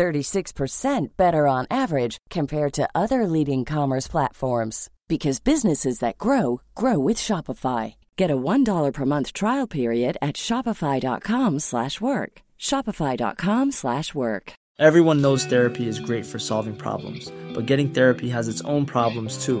36% better on average compared to other leading commerce platforms because businesses that grow grow with Shopify. Get a $1 per month trial period at shopify.com/work. shopify.com/work. Everyone knows therapy is great for solving problems, but getting therapy has its own problems too,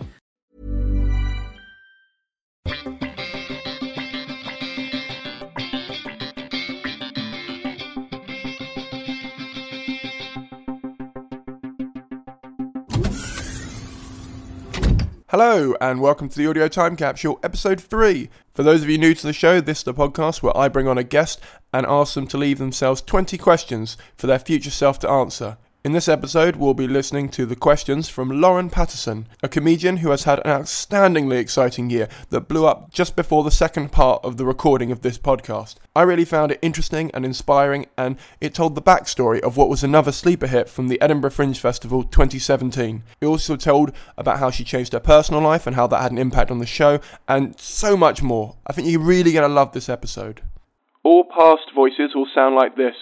Hello, and welcome to the Audio Time Capsule, episode 3. For those of you new to the show, this is the podcast where I bring on a guest and ask them to leave themselves 20 questions for their future self to answer. In this episode, we'll be listening to the questions from Lauren Pattison, a comedian who has had an outstandingly exciting year that blew up just before the second part of the recording of this podcast. I really found it interesting and inspiring, and it told the backstory of what was another sleeper hit from the Edinburgh Fringe Festival 2017. It also told about how she changed her personal life and how that had an impact on the show, and so much more. I think you're really going to love this episode. All past voices will sound like this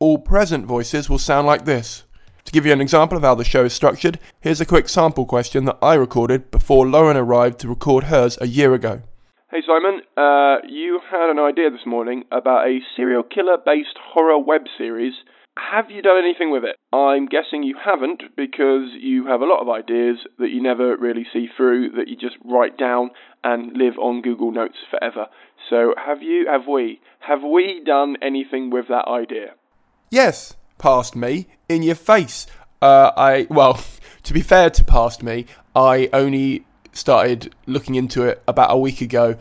all present voices will sound like this. To give you an example of how the show is structured, here's a quick sample question that I recorded before Lauren arrived to record hers a year ago. Hey Simon, uh, you had an idea this morning about a serial killer based horror web series. Have you done anything with it? I'm guessing you haven't because you have a lot of ideas that you never really see through, that you just write down and live on Google Notes forever. So have you, have we, have we done anything with that idea? Yes, past me, in your face. Uh, I well, to be fair to past me, I only started looking into it about a week ago,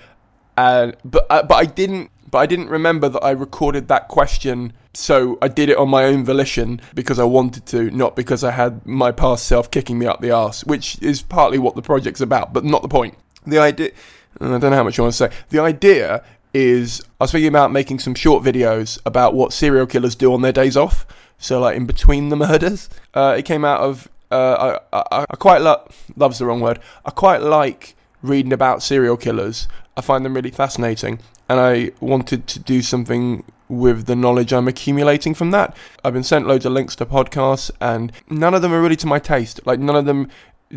and but uh, but I didn't but I didn't remember that I recorded that question. So I did it on my own volition because I wanted to, not because I had my past self kicking me up the arse, which is partly what the project's about, but not the point. The idea, I don't know how much you want to say. The idea is I was thinking about making some short videos about what serial killers do on their days off. So like in between the murders, uh, it came out of uh, I, I, I, quite lo- love's the wrong word. I quite like reading about serial killers. I find them really fascinating, and I wanted to do something with the knowledge I'm accumulating from that. I've been sent loads of links to podcasts, and none of them are really to my taste. Like none of them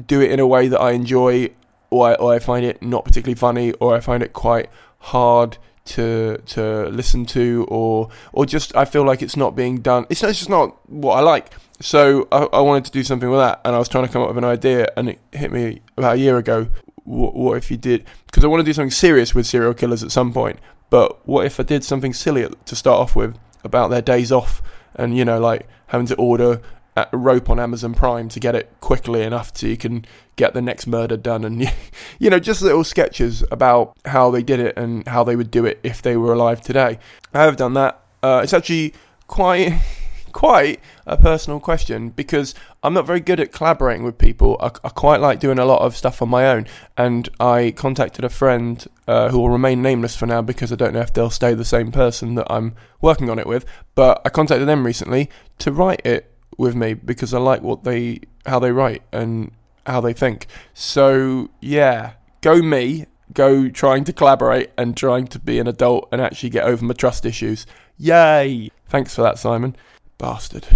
do it in a way that I enjoy, or I, or I find it not particularly funny, or I find it quite hard to to listen to or or just I feel like it's not being done. It's, it's just not what I like. So I, I, wanted to do something with that and I was trying to come up with an idea and it hit me about a year ago. What, what if you did because I want to do something serious with serial killers at some point but what if I did something silly to start off with about their days off and you know like having to order a rope on Amazon Prime to get it quickly enough so you can get the next murder done and you know just little sketches about how they did it and how they would do it if they were alive today. I have done that. Uh, it's actually quite quite a personal question because I'm not very good at collaborating with people. I, I quite like doing a lot of stuff on my own, and I contacted a friend uh, who will remain nameless for now because I don't know if they'll stay the same person that I'm working on it with. But I contacted them recently to write it with me because I like what they how they write and how they think. So yeah, go me, go trying to collaborate and trying to be an adult and actually get over my trust issues. Yay! Thanks for that, Simon. Bastard.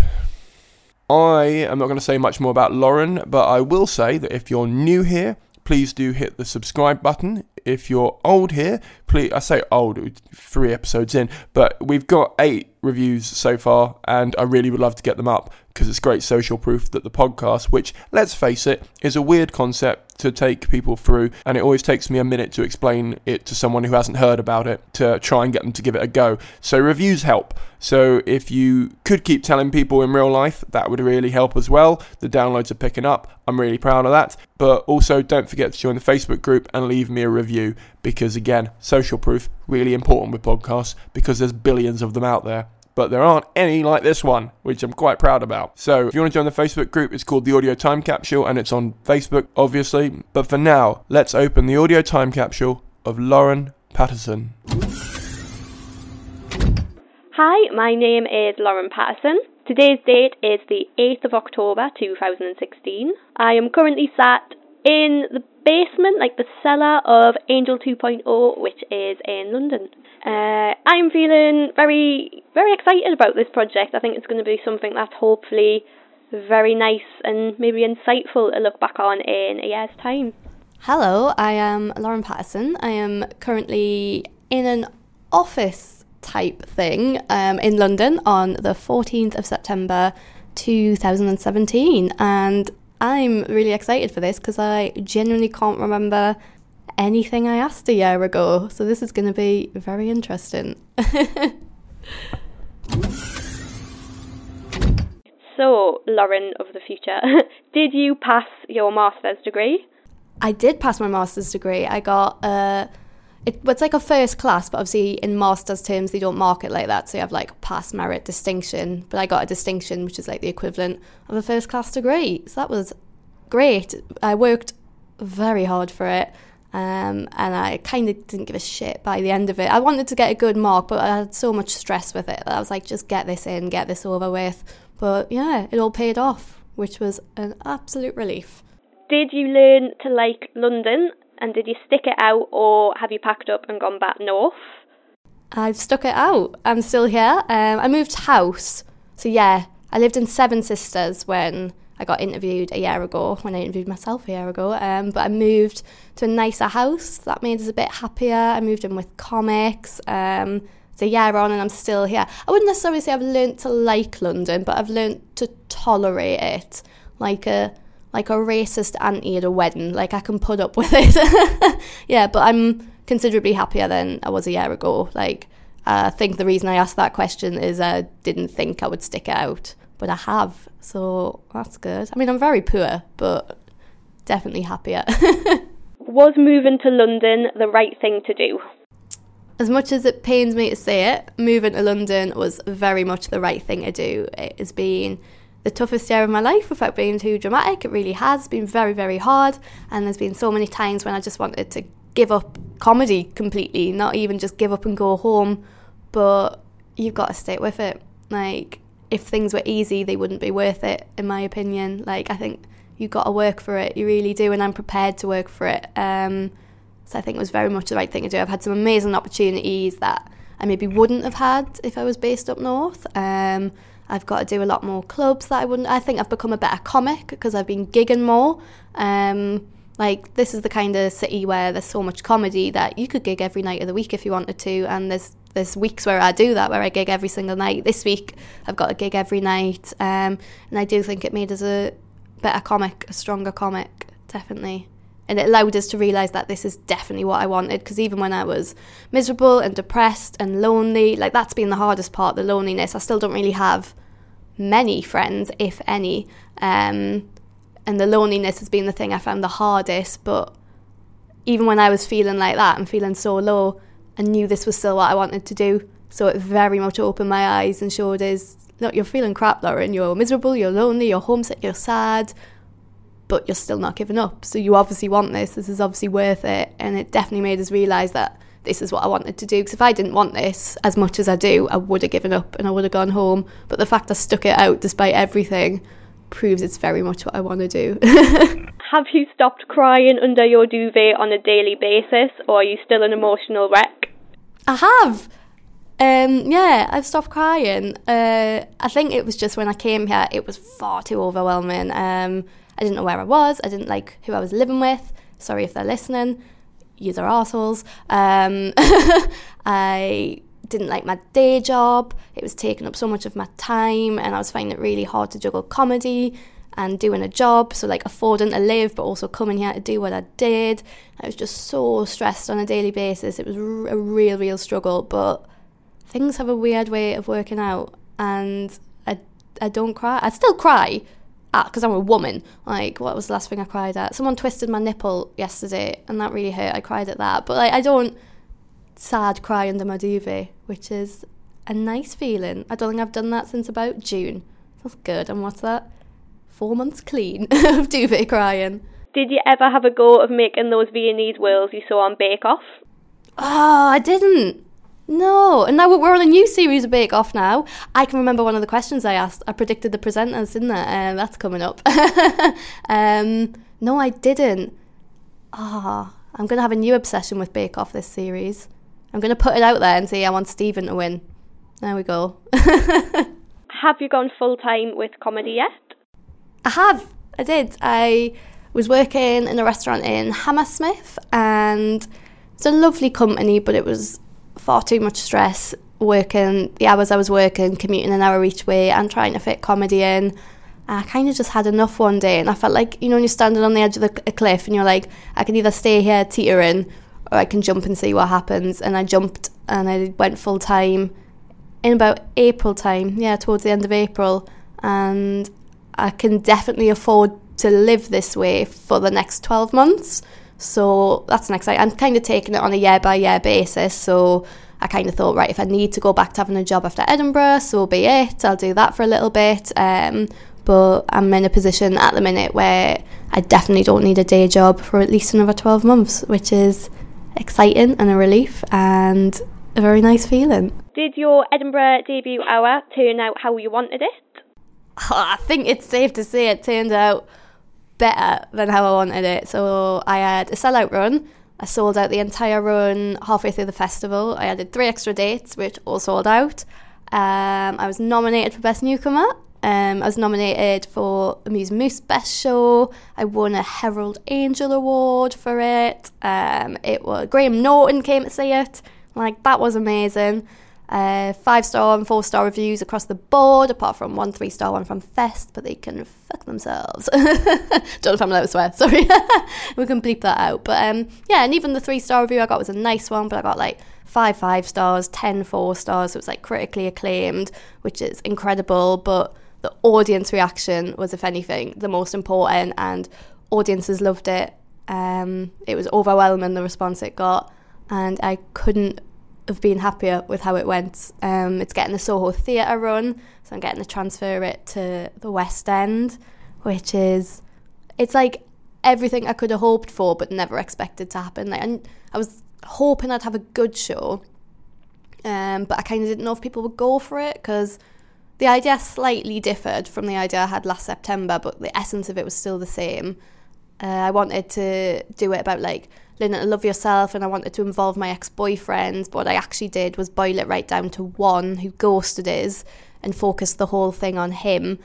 I am not going to say much more about Lauren, but I will say that if you're new here, please do hit the subscribe button. If you're old here, please, I say old, three episodes in, but we've got eight reviews so far, and I really would love to get them up because it's great social proof that the podcast, which, let's face it, is a weird concept to take people through, and it always takes me a minute to explain it to someone who hasn't heard about it to try and get them to give it a go. So reviews help. So if you could keep telling people in real life, that would really help as well. The downloads are picking up. I'm really proud of that. But also don't forget to join the Facebook group and leave me a review because again, social proof really important with podcasts because there's billions of them out there but there aren't any like this one, which I'm quite proud about. So if you want to join the Facebook group, it's called the Audio Time Capsule and it's on Facebook, obviously. But for now, let's open the audio time capsule of Lauren Pattison. Hi, my name is Lauren Pattison. Today's date is the 8th of October 2016. I am currently sat in the basement, like the cellar of Angel 2.0, which is in London. Uh, I'm feeling very, very excited about this project. I think it's going to be something that's hopefully very nice and maybe insightful to look back on in a year's time. Hello, I am Lauren Pattison. I am currently in an office type thing um, in London on the 14th of September 2017, and I'm really excited for this because I genuinely can't remember anything I asked a year ago. So this is going to be very interesting. so, Lauren of the future, did you pass your master's degree? I did pass my master's degree. I got a. It, it's like a first class, but obviously in master's terms they don't mark it like that. So you have like pass, merit, distinction. But I got a distinction, which is like the equivalent of a first class degree. So that was great. I worked very hard for it. Um, and I kind of didn't give a shit by the end of it. I wanted to get a good mark, but I had so much stress with it that I was like, just get this in, get this over with. But yeah, it all paid off, which was an absolute relief. Did you learn to like London and did you stick it out or have you packed up and gone back north? I've stuck it out. I'm still here. Um, I moved house. So yeah, I lived in Seven Sisters when I got interviewed a year ago, when I interviewed myself a year ago. Um, but I moved to a nicer house. That made us a bit happier. I moved in with comics. Um, it's a year on and I'm still here. I wouldn't necessarily say I've learned to like London, but I've learned to tolerate it. Like a like a racist auntie at a wedding. Like I can put up with it. yeah, but I'm considerably happier than I was a year ago. Like I think the reason I asked that question is I didn't think I would stick out, but I have. So that's good. I mean, I'm very poor, but definitely happier. was moving to London the right thing to do? As much as it pains me to say it, moving to London was very much the right thing to do. It has been the toughest year of my life without being too dramatic. It really has been very, very hard. And there's been so many times when I just wanted to give up comedy completely, not even just give up and go home. But you've got to stick with it. Like, if things were easy, they wouldn't be worth it, in my opinion. Like, I think you've got to work for it. You really do. And I'm prepared to work for it. Um, so I think it was very much the right thing to do. I've had some amazing opportunities that I maybe wouldn't have had if I was based up north. Um, I've got to do a lot more clubs that I wouldn't. I think I've become a better comic because I've been gigging more. Um, like this is the kind of city where there's so much comedy that you could gig every night of the week if you wanted to, and there's there's weeks where I do that where I gig every single night. This week I've got a gig every night, um, and I do think it made us a better comic, a stronger comic, definitely. And it allowed us to realise that this is definitely what I wanted. Because even when I was miserable and depressed and lonely, like that's been the hardest part, the loneliness. I still don't really have many friends, if any. Um, and the loneliness has been the thing I found the hardest. But even when I was feeling like that and feeling so low, I knew this was still what I wanted to do. So it very much opened my eyes and showed us look, you're feeling crap, Lauren. You're miserable, you're lonely, you're homesick, you're sad, but you're still not giving up. So you obviously want this. This is obviously worth it. And it definitely made us realise that this is what I wanted to do. Because if I didn't want this as much as I do, I would have given up and I would have gone home. But the fact I stuck it out despite everything proves it's very much what I want to do. have you stopped crying under your duvet on a daily basis, or are you still an emotional wreck? I have. Um, yeah, I've stopped crying. Uh, I think it was just when I came here, it was far too overwhelming. Um, I didn't know where I was. I didn't like who I was living with. Sorry if they're listening. Yous are assholes. Um, I didn't like my day job. It was taking up so much of my time, and I was finding it really hard to juggle comedy and doing a job, so like affording to live, but also coming here to do what I did. I was just so stressed on a daily basis. It was a real, real struggle, but things have a weird way of working out, and I, I don't cry. I still cry because I'm a woman. Like, what was the last thing I cried at? Someone twisted my nipple yesterday, and that really hurt. I cried at that, but like, I don't sad cry under my duvet, which is a nice feeling. I don't think I've done that since about June. That's good. And what's that? Four months clean of duvet crying. Did you ever have a go of making those Viennese whirls you saw on Bake Off? Oh, I didn't. No, and now we're on a new series of Bake Off now. I can remember one of the questions I asked. I predicted the presenters, didn't I? And uh, that's coming up. um, no, I didn't. Ah, oh, I'm going to have a new obsession with Bake Off this series. I'm going to put it out there and say I want Stephen to win. There we go. have you gone full time with comedy yet? I have. I did. I was working in a restaurant in Hammersmith and it's a lovely company, but it was far too much stress working the hours I was working, commuting an hour each way and trying to fit comedy in. I kind of just had enough one day and I felt like, you know, when you're standing on the edge of the, a cliff and you're like, I can either stay here teetering or I can jump and see what happens. And I jumped and I went full time in about April time, yeah, towards the end of April. And I can definitely afford to live this way for the next 12 months. So that's an exciting. I'm kind of taking it on a year by year basis. So I kind of thought, right, if I need to go back to having a job after Edinburgh, so be it. I'll do that for a little bit. Um, but I'm in a position at the minute where I definitely don't need a day job for at least another 12 months, which is exciting and a relief and a very nice feeling. Did your Edinburgh debut hour turn out how you wanted it? I think it's safe to say it turned out better than how I wanted it. So I had a sellout run. I sold out the entire run halfway through the festival. I added three extra dates, which all sold out. Um, I was nominated for Best Newcomer. Um, I was nominated for Amuse Moose Best Show. I won a Herald Angel Award for it. Um, it was Graham Norton came to see it. Like that was amazing. Uh, five star and four star reviews across the board, apart from one three star one from Fest, but they can fuck themselves. Don't know if I'm allowed to swear, sorry. we can bleep that out. But um, yeah, and even the three star review I got was a nice one, but I got like five five stars, ten four stars. So it was like critically acclaimed, which is incredible. But the audience reaction was, if anything, the most important, and audiences loved it. Um, it was overwhelming the response it got, and I couldn't have been happier with how it went. Um, it's getting the Soho Theatre run, so I'm getting to transfer it to the West End, which is it's like everything I could have hoped for but never expected to happen. Like, and I was hoping I'd have a good show, um, but I kind of didn't know if people would go for it because the idea slightly differed from the idea I had last September, but the essence of it was still the same. Uh, I wanted to do it about like learning to love yourself and I wanted to involve my ex-boyfriend. But what I actually did was boil it right down to one who ghosted us and focused the whole thing on him.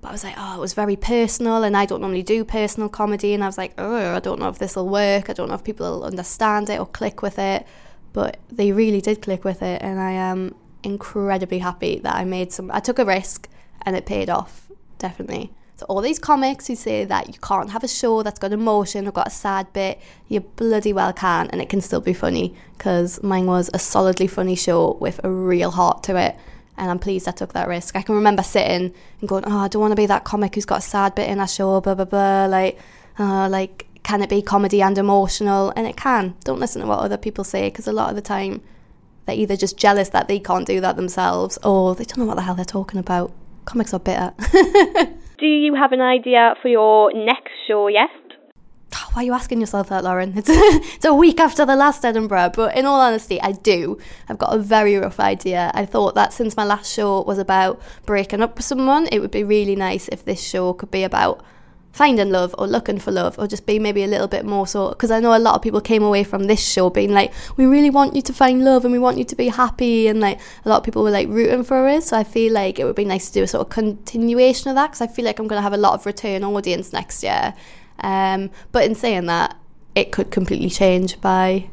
But I was like, oh, it was very personal, and I don't normally do personal comedy. And I was like, oh, I don't know if this will work. I don't know if people will understand it or click with it. But they really did click with it, and I am incredibly happy that I made some. I took a risk, and it paid off, definitely. So all these comics who say that you can't have a show that's got emotion or got a sad bit, you bloody well can, and it can still be funny because mine was a solidly funny show with a real heart to it. And I'm pleased I took that risk. I can remember sitting and going, "Oh, I don't want to be that comic who's got a sad bit in a show." Blah blah blah. Like, uh, like, can it be comedy and emotional? And it can. Don't listen to what other people say because a lot of the time they're either just jealous that they can't do that themselves or they don't know what the hell they're talking about. Comics are bitter. Do you have an idea for your next show yet? Why are you asking yourself that, Lauren? It's, it's a week after the last Edinburgh, but in all honesty, I do. I've got a very rough idea. I thought that since my last show was about breaking up with someone, it would be really nice if this show could be about finding love or looking for love or just be maybe a little bit more so because I know a lot of people came away from this show being like we really want you to find love and we want you to be happy and like a lot of people were like rooting for us so I feel like it would be nice to do a sort of continuation of that because I feel like I'm going to have a lot of return audience next year. Um, but in saying that it could completely change by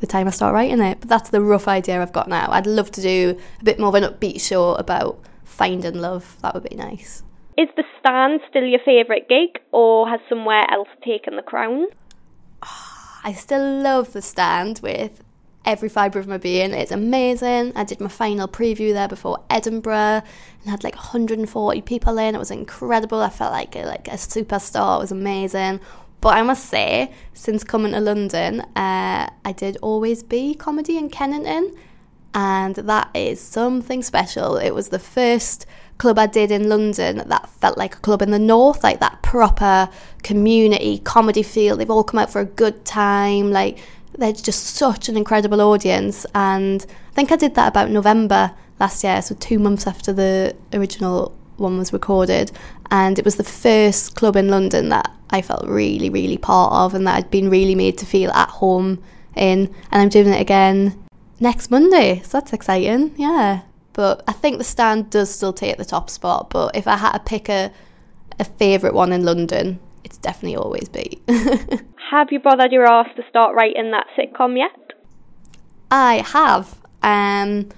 the time I start writing it but that's the rough idea I've got now. I'd love to do a bit more of an upbeat show about finding love. That would be nice Is the stand still your favourite gig, or has somewhere else taken the crown? I still love the stand with every fibre of my being. It's amazing. I did my final preview there before Edinburgh and had like 140 people in. It was incredible. I felt like a, like a superstar. It was amazing. But I must say, since coming to London, uh, I did always be comedy in Kennington, and that is something special. It was the first club I did in London that felt like a club in the north, like that proper community comedy feel. They've all come out for a good time, like they're just such an incredible audience. And I think I did that about November last year, so two months after the original one was recorded. And it was the first club in London that I felt really, really part of and that I'd been really made to feel at home in. And I'm doing it again next Monday, so that's exciting. Yeah. But I think the stand does still take the top spot. But if I had to pick a, a favourite one in London, it's definitely always be. have you bothered your ass to start writing that sitcom yet? I have. Um,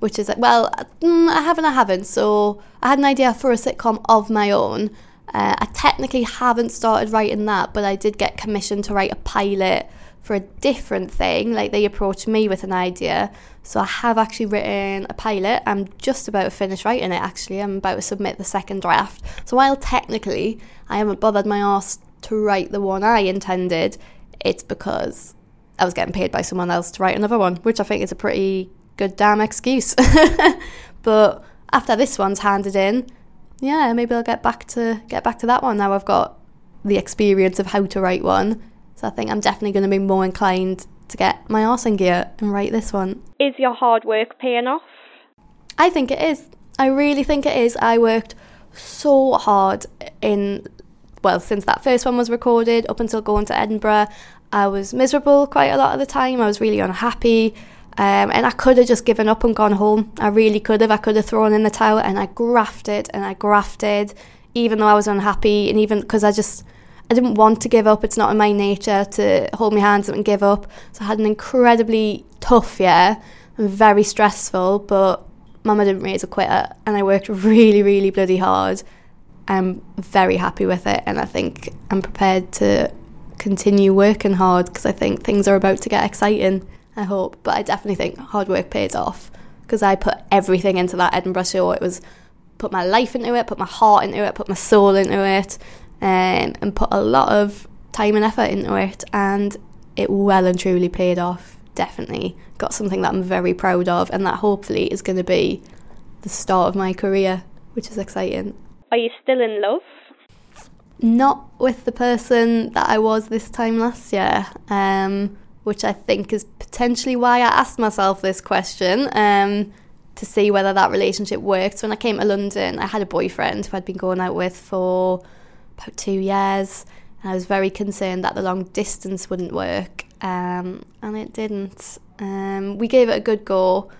which is like, well, mm, I haven't. I haven't. So I had an idea for a sitcom of my own. Uh, I technically haven't started writing that, but I did get commissioned to write a pilot for a different thing. Like they approached me with an idea. So I have actually written a pilot. I'm just about to finish writing it actually. I'm about to submit the second draft. So while technically I haven't bothered my ass to write the one I intended, it's because I was getting paid by someone else to write another one, which I think is a pretty good damn excuse. but after this one's handed in, yeah, maybe I'll get back to get back to that one now I've got the experience of how to write one. So I think I'm definitely going to be more inclined to get my arse in gear and write this one. Is your hard work paying off? I think it is. I really think it is. I worked so hard in well, since that first one was recorded up until going to Edinburgh, I was miserable quite a lot of the time. I was really unhappy. Um, and I could have just given up and gone home. I really could have. I could have thrown in the towel and I grafted and I grafted, even though I was unhappy and even because I just I didn't want to give up. It's not in my nature to hold my hands up and give up. So I had an incredibly tough year and very stressful. But Mama didn't raise a quitter, and I worked really, really bloody hard. I'm very happy with it, and I think I'm prepared to continue working hard because I think things are about to get exciting. I hope, but I definitely think hard work pays off because I put everything into that Edinburgh show. It was put my life into it, put my heart into it, put my soul into it, um, and put a lot of time and effort into it, and it well and truly paid off. Definitely got something that I'm very proud of, and that hopefully is going to be the start of my career, which is exciting. Are you still in love? Not with the person that I was this time last year. Um, which I think is potentially why I asked myself this question um, to see whether that relationship worked. When I came to London, I had a boyfriend who I'd been going out with for about two years, and I was very concerned that the long distance wouldn't work, um, and it didn't. Um, we gave it a good go,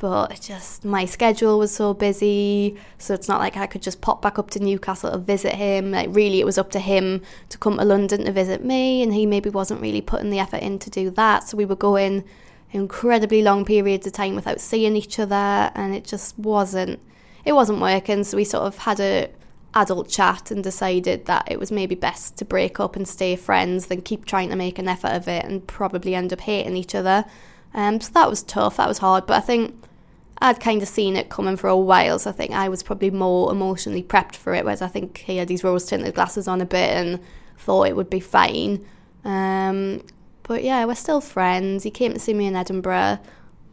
but just my schedule was so busy so it's not like I could just pop back up to Newcastle to visit him. Like really it was up to him to come to London to visit me and he maybe wasn't really putting the effort in to do that. So we were going incredibly long periods of time without seeing each other and it just wasn't it wasn't working. So we sort of had a adult chat and decided that it was maybe best to break up and stay friends than keep trying to make an effort of it and probably end up hating each other um, so that was tough that was hard but I think I'd kind of seen it coming for a while, so I think I was probably more emotionally prepped for it, whereas I think he had these rose tinted glasses on a bit and thought it would be fine. Um, but yeah, we're still friends. He came to see me in Edinburgh,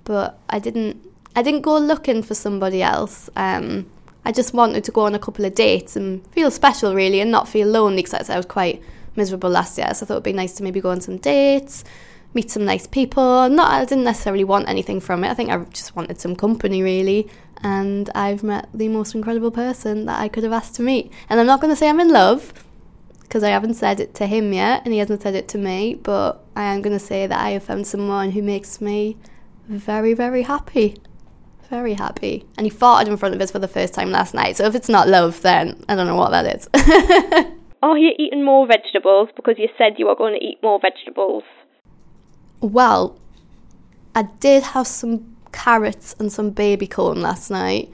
but I didn't. I didn't go looking for somebody else. Um, I just wanted to go on a couple of dates and feel special, really, and not feel lonely because I was quite miserable last year. So I thought it'd be nice to maybe go on some dates, meet some nice people. Not, I didn't necessarily want anything from it. I think I just wanted some company, really. And I've met the most incredible person that I could have asked to meet. And I'm not going to say I'm in love because I haven't said it to him yet, and he hasn't said it to me. But I am going to say that I have found someone who makes me very, very happy. Very happy. And he farted in front of us for the first time last night. So if it's not love, then I don't know what that is. Oh, Are you eating more vegetables because you said you were going to eat more vegetables? Well, I did have some carrots and some baby corn last night,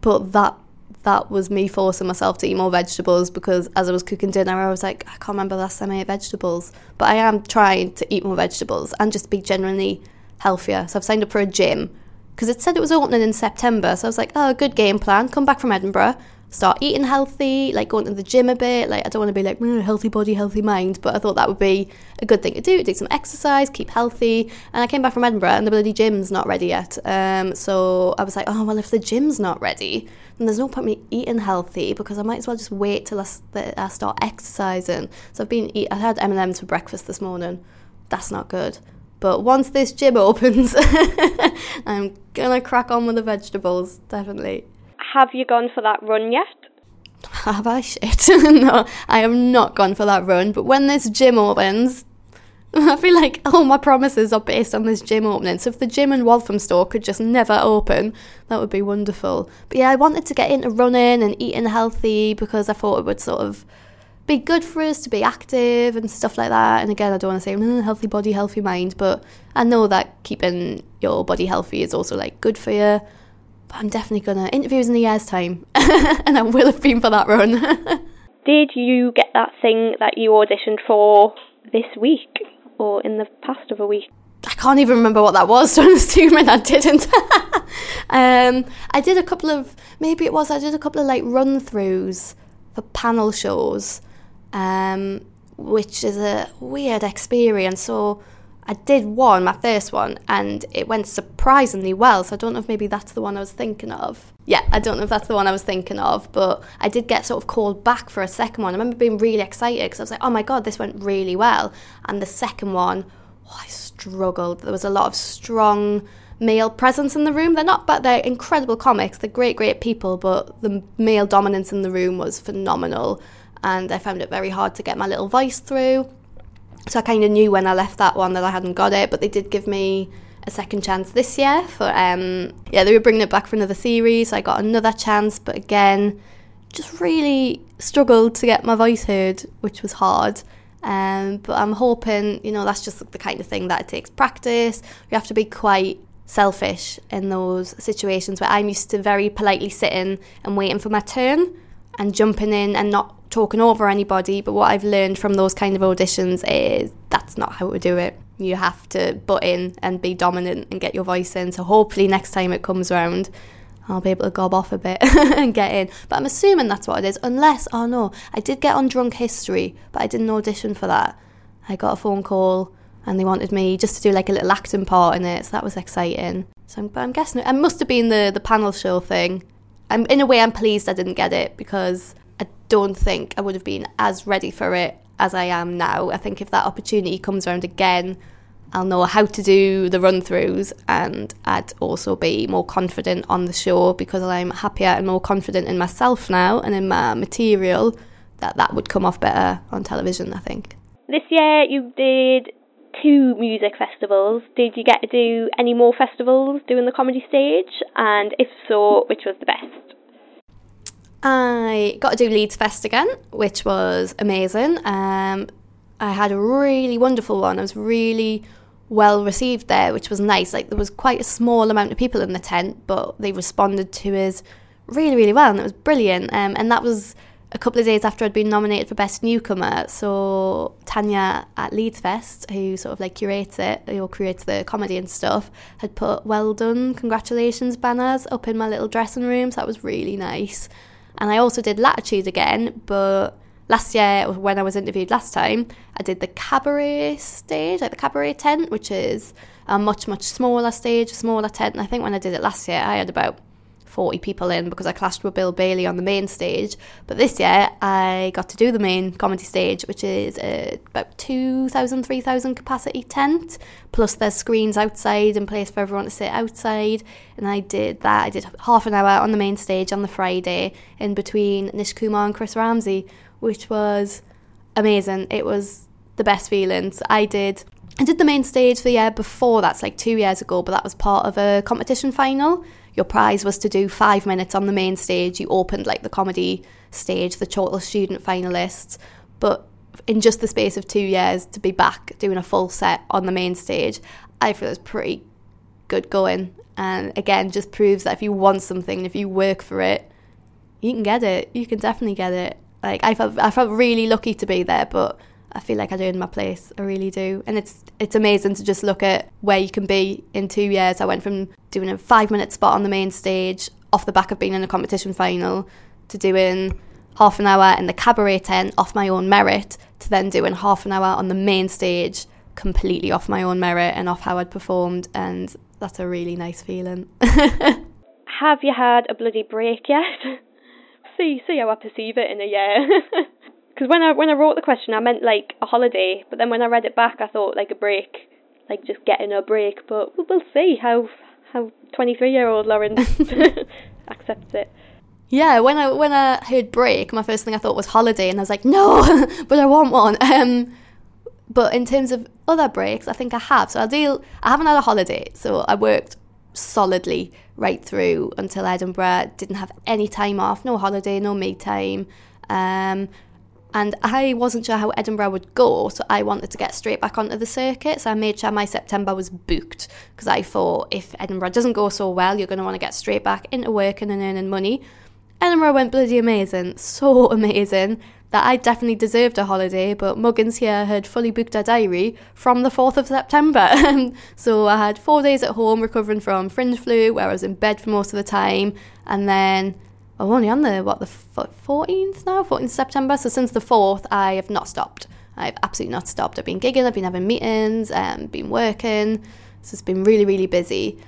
but that that was me forcing myself to eat more vegetables because as I was cooking dinner, I was like, I can't remember the last time I ate vegetables. But I am trying to eat more vegetables and just be generally healthier. So I've signed up for a gym because it said it was opening in September. So I was like, oh, good game plan. Come back from Edinburgh, start eating healthy, like going to the gym a bit. Like, I don't want to be like, mm, healthy body, healthy mind. But I thought that would be a good thing to do. Do some exercise, keep healthy. And I came back from Edinburgh and the bloody gym's not ready yet. Um, so I was like, oh, well, if the gym's not ready, then there's no point me eating healthy because I might as well just wait till I, I start exercising. So I've been, eat- I had M&M's for breakfast this morning. That's not good. But once this gym opens, I'm gonna crack on with the vegetables, definitely. Have you gone for that run yet? Have I shit? no, I have not gone for that run. But when this gym opens, I feel like all my promises are based on this gym opening. So if the gym in Walthamstow could just never open, that would be wonderful. But yeah, I wanted to get into running and eating healthy because I thought it would sort of be good for us to be active and stuff like that. And again, I don't want to say mm, healthy body, healthy mind, but I know that keeping your body healthy is also like good for you. But I'm definitely gonna interviews in a year's time, and I will have been for that run. Did you get that thing that you auditioned for this week or in the past of a week? I can't even remember what that was, so I'm assuming I didn't. um, I did a couple of, maybe it was, I did a couple of like run throughs for panel shows, um, which is a weird experience. So I did one, my first one, and it went surprisingly well. So I don't know if maybe that's the one I was thinking of. Yeah, I don't know if that's the one I was thinking of, but I did get sort of called back for a second one. I remember being really excited because I was like, oh my God, this went really well. And the second one, oh, I struggled. There was a lot of strong male presence in the room. They're not, but they're incredible comics. They're great, great people, but the male dominance in the room was phenomenal. And I found it very hard to get my little voice through. So I kind of knew when I left that one that I hadn't got it, but they did give me a second chance this year for um yeah they were bringing it back for another series so i got another chance but again just really struggled to get my voice heard which was hard. Um but i'm hoping you know that's just the kind of thing that it takes practice. You have to be quite selfish in those situations where i'm used to very politely sitting and waiting for my turn and jumping in and not talking over anybody but what i've learned from those kind of auditions is that's not how we do it you have to butt in and be dominant and get your voice in. So hopefully next time it comes around, I'll be able to gob off a bit and get in. But I'm assuming that's what it is. Unless, oh no, I did get on Drunk History, but I didn't audition for that. I got a phone call and they wanted me just to do like a little acting part in it. So that was exciting. So I'm, but I'm guessing it, must have been the, the panel show thing. I'm in a way I'm pleased I didn't get it because I don't think I would have been as ready for it as I am now. I think if that opportunity comes around again, I'll know how to do the run throughs and I'd also be more confident on the show because I'm happier and more confident in myself now and in my material that that would come off better on television, I think. This year you did two music festivals. Did you get to do any more festivals doing the comedy stage? And if so, which was the best? I got to do Leeds Fest again, which was amazing. Um, I had a really wonderful one. I was really well received there, which was nice. Like there was quite a small amount of people in the tent, but they responded to us really, really well, and it was brilliant. Um, and that was a couple of days after I'd been nominated for Best Newcomer. So Tanya at Leeds Fest, who sort of like curates it, or creates the comedy and stuff, had put "Well done, congratulations" banners up in my little dressing room. So that was really nice. And I also did Latitude again, but last year when I was interviewed last time, I did the cabaret stage, like the cabaret tent, which is a much much smaller stage, a smaller tent. And I think when I did it last year, I had about 40 people in because I clashed with Bill Bailey on the main stage. But this year, I got to do the main comedy stage, which is uh, about 2,000, 3,000 capacity tent. Plus, there's screens outside and place for everyone to sit outside. And I did that. I did half an hour on the main stage on the Friday in between Nish Kumar and Chris Ramsey, which was amazing. It was the best feelings. I did I did the main stage the year before, that's like two years ago, but that was part of a competition final. Your prize was to do five minutes on the main stage. You opened like the comedy stage, the Chortle student finalists. But in just the space of two years to be back doing a full set on the main stage, I feel it's pretty good going. And again, just proves that if you want something, if you work for it, you can get it. You can definitely get it. Like I felt, I felt really lucky to be there, but I feel like I earned my place. I really do. And it's it's amazing to just look at where you can be in two years. I went from doing a five minute spot on the main stage off the back of being in a competition final to doing half an hour in the cabaret tent off my own merit to then doing half an hour on the main stage completely off my own merit and off how I'd performed and that's a really nice feeling. Have you had a bloody break yet? see see how I perceive it in a year. Because when I when I wrote the question, I meant like a holiday, but then when I read it back, I thought like a break, like just getting a break. But we'll, we'll see how how twenty three year old Lauren accepts it. Yeah, when I when I heard break, my first thing I thought was holiday, and I was like, no, but I want one. Um, but in terms of other breaks, I think I have. So I deal. I haven't had a holiday, so I worked solidly right through until Edinburgh. Didn't have any time off, no holiday, no me time. Um, and I wasn't sure how Edinburgh would go, so I wanted to get straight back onto the circuit. So I made sure my September was booked because I thought if Edinburgh doesn't go so well, you're going to want to get straight back into working and earning money. Edinburgh went bloody amazing, so amazing that I definitely deserved a holiday, but Muggins here had fully booked a diary from the 4th of September. so I had four days at home recovering from fringe flu, where I was in bed for most of the time, and then I'm only on the what the 14th now, 14th September. So since the 4th, I have not stopped. I've absolutely not stopped. I've been gigging, I've been having meetings, um, been working. So it's been really, really busy.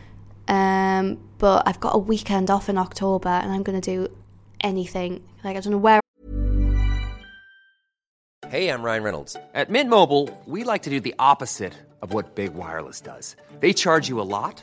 Um, but I've got a weekend off in October, and I'm going to do anything. Like I don't know where. Hey, I'm Ryan Reynolds. At Mint Mobile, we like to do the opposite of what big wireless does. They charge you a lot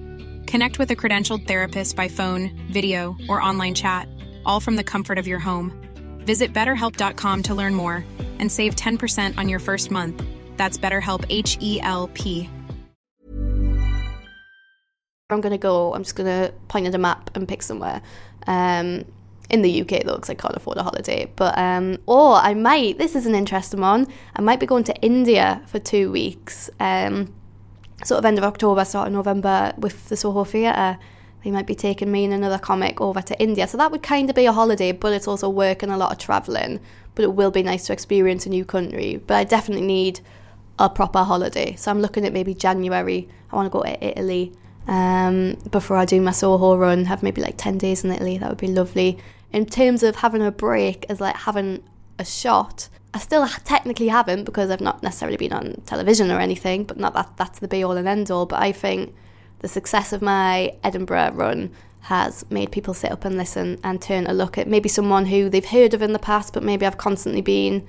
Connect with a credentialed therapist by phone, video, or online chat, all from the comfort of your home. Visit betterhelp.com to learn more and save 10% on your first month. That's BetterHelp H E L P. I'm going to go, I'm just going to point at a map and pick somewhere. Um, in the UK though, because I can't afford a holiday. But um, or I might. This is an interesting one. I might be going to India for two weeks. Um, sort of end of October, start of November with the Soho Theatre. They might be taking me and another comic over to India. So that would kind of be a holiday, but it's also work and a lot of travelling. But it will be nice to experience a new country. But I definitely need a proper holiday. So I'm looking at maybe January. I want to go to Italy um, before I do my Soho run, have maybe like 10 days in Italy. That would be lovely. In terms of having a break as like having a shot, I still technically haven't because I've not necessarily been on television or anything, but not that that's the be all and end all. But I think the success of my Edinburgh run has made people sit up and listen and turn a look at maybe someone who they've heard of in the past, but maybe I've constantly been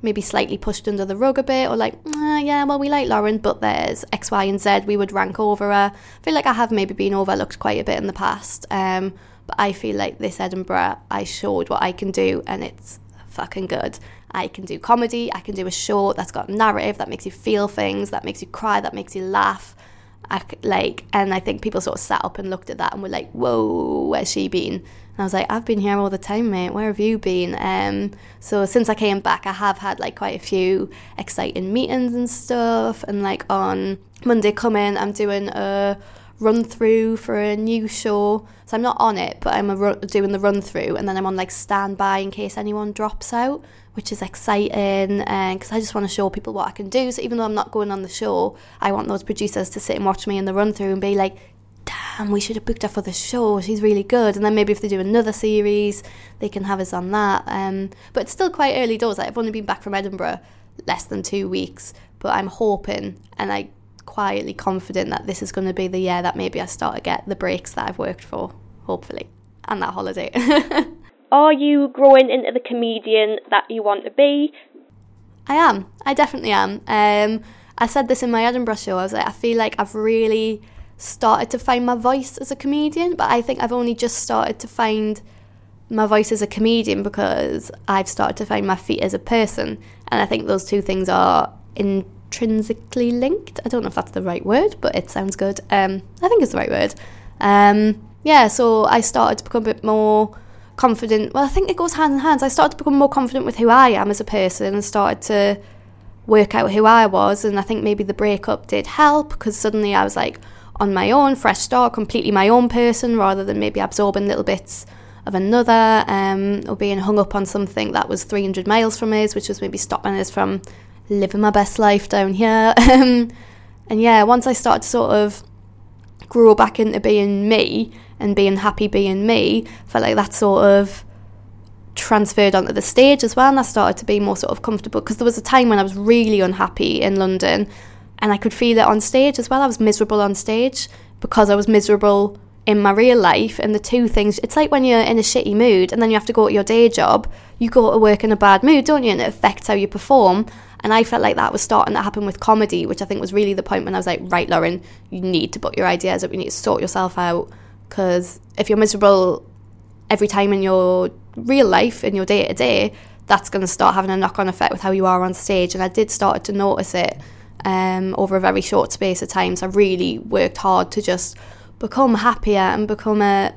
maybe slightly pushed under the rug a bit or like, ah, yeah, well, we like Lauren, but there's X, Y, and Z we would rank over her. I feel like I have maybe been overlooked quite a bit in the past. Um, but I feel like this Edinburgh, I showed what I can do and it's fucking good. I can do comedy, I can do a short that's got narrative, that makes you feel things, that makes you cry, that makes you laugh. I, like, and I think people sort of sat up and looked at that and were like, whoa, where's she been? And I was like, I've been here all the time, mate. Where have you been? Um, so since I came back, I have had like quite a few exciting meetings and stuff. And like on Monday coming, I'm doing a run through for a new show. So I'm not on it, but I'm run, doing the run through, and then I'm on like standby in case anyone drops out, which is exciting. Because I just want to show people what I can do. So even though I'm not going on the show, I want those producers to sit and watch me in the run through and be like, damn, we should have booked her for the show. She's really good. And then maybe if they do another series, they can have us on that. Um, but it's still quite early doors. Like, I've only been back from Edinburgh less than two weeks, but I'm hoping and I quietly confident that this is going to be the year that maybe I start to get the breaks that I've worked for, hopefully, and that holiday. Are you growing into the comedian that you want to be? I am. I definitely am. Um, I said this in my Edinburgh show. I was like, I feel like I've really started to find my voice as a comedian, but I think I've only just started to find my voice as a comedian because I've started to find my feet as a person. And I think those two things are intrinsically linked. I don't know if that's the right word, but it sounds good. Um, I think it's the right word. Um, yeah, so I started to become a bit more confident. Well, I think it goes hand in hand. I started to become more confident with who I am as a person and started to work out who I was. And I think maybe the breakup did help because suddenly I was like on my own, fresh start, completely my own person rather than maybe absorbing little bits of another um, or being hung up on something that was 300 miles from us, which was maybe stopping us from living my best life down here. Um, and yeah, once I started to sort of grow back into being me and being happy being me, felt like that sort of transferred onto the stage as well. And I started to be more sort of comfortable because there was a time when I was really unhappy in London and I could feel it on stage as well. I was miserable on stage because I was miserable in my real life and the two things it's like when you're in a shitty mood and then you have to go to your day job you go to work in a bad mood don't you and it affects how you perform and I felt like that was starting to happen with comedy, which I think was really the point when I was like, right, Lauren, you need to put your ideas up, you need to sort yourself out. Because if you're miserable every time in your real life, in your day to day, that's going to start having a knock on effect with how you are on stage. And I did start to notice it um, over a very short space of time. So I really worked hard to just become happier and become a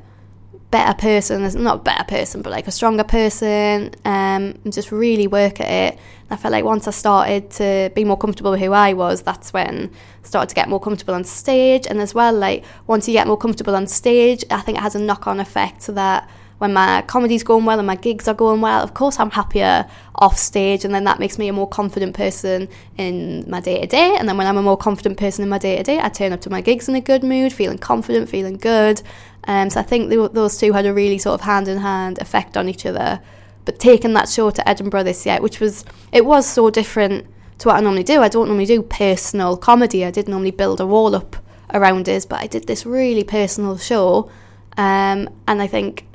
better person, not a better person, but like a stronger person, um, and just really work at it. And I felt like once I started to be more comfortable with who I was, that's when I started to get more comfortable on stage. And as well, like once you get more comfortable on stage, I think it has a knock on effect that when my comedy's going well and my gigs are going well, of course I'm happier off stage, and then that makes me a more confident person in my day to day. And then when I'm a more confident person in my day to day, I turn up to my gigs in a good mood, feeling confident, feeling good. Um, so I think those two had a really sort of hand in hand effect on each other. But taking that show to Edinburgh this year, which was it was so different to what I normally do. I don't normally do personal comedy. I did normally build a wall up around us, but I did this really personal show. Um, and I think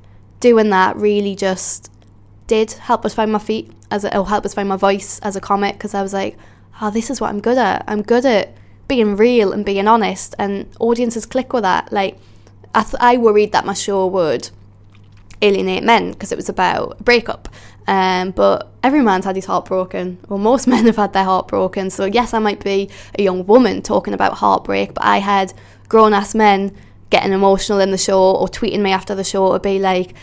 doing that really just did help us find my feet as or help us find my voice as a comic because I was like, oh, this is what I'm good at. I'm good at being real and being honest, and audiences click with that. Like, I, th- I worried that my show would alienate men because it was about a breakup. Um, but every man's had his heart broken, or most men have had their heart broken. So, yes, I might be a young woman talking about heartbreak, but I had grown ass men getting emotional in the show or tweeting me after the show to be like,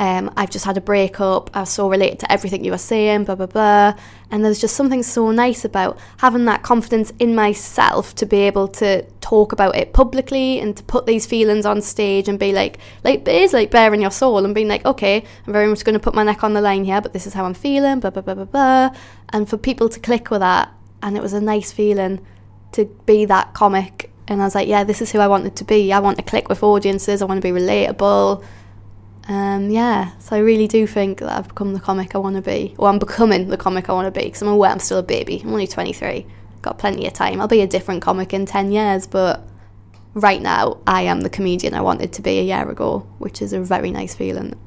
um, I've just had a breakup, I was so related to everything you were saying, blah, blah, blah. And there's just something so nice about having that confidence in myself to be able to talk about it publicly and to put these feelings on stage and be like, like, it is like bearing your soul and being like, okay, I'm very much going to put my neck on the line here, but this is how I'm feeling, blah, blah, blah, blah, blah. And for people to click with that. And it was a nice feeling to be that comic. And I was like, yeah, this is who I wanted to be. I want to click with audiences, I want to be relatable um, yeah, so I really do think that I've become the comic I want to be, or I'm becoming the comic I want to be, because I'm aware I'm still a baby. I'm only 23, got plenty of time. I'll be a different comic in 10 years, but right now I am the comedian I wanted to be a year ago, which is a very nice feeling.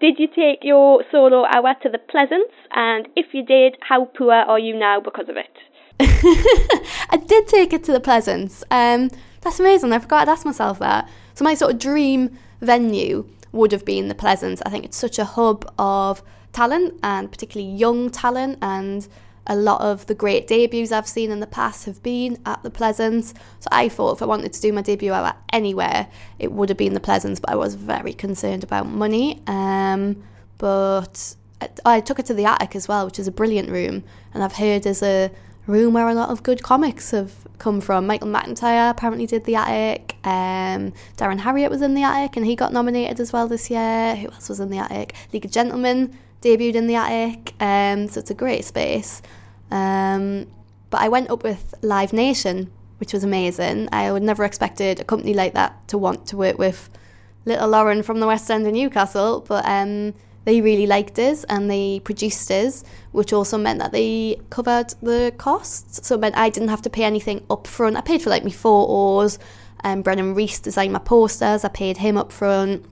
Did you take your solo hour to the Pleasance? And if you did, how poor are you now because of it? I did take it to the Pleasance. Um, that's amazing. I forgot to ask myself that. So my sort of dream venue would have been the Pleasance. I think it's such a hub of talent and particularly young talent and a lot of the great debuts I've seen in the past have been at the Pleasance. So I thought if I wanted to do my debut out anywhere, it would have been the Pleasance, but I was very concerned about money. Um, but I took it to the attic as well, which is a brilliant room, and I've heard there's a room where a lot of good comics have come from. Michael McIntyre apparently did The Attic. Um, Darren Harriott was in The Attic and he got nominated as well this year. Who else was in The Attic? League of Gentlemen debuted in The Attic. Um, so it's a great space. Um, but I went up with Live Nation, which was amazing. I would never expected a company like that to want to work with little Lauren from the West End of Newcastle, but um, they really liked us and they produced us, which also meant that they covered the costs. So it meant I didn't have to pay anything up front. I paid for like my photos, and um, Brennan Reece designed my posters, I paid him up front.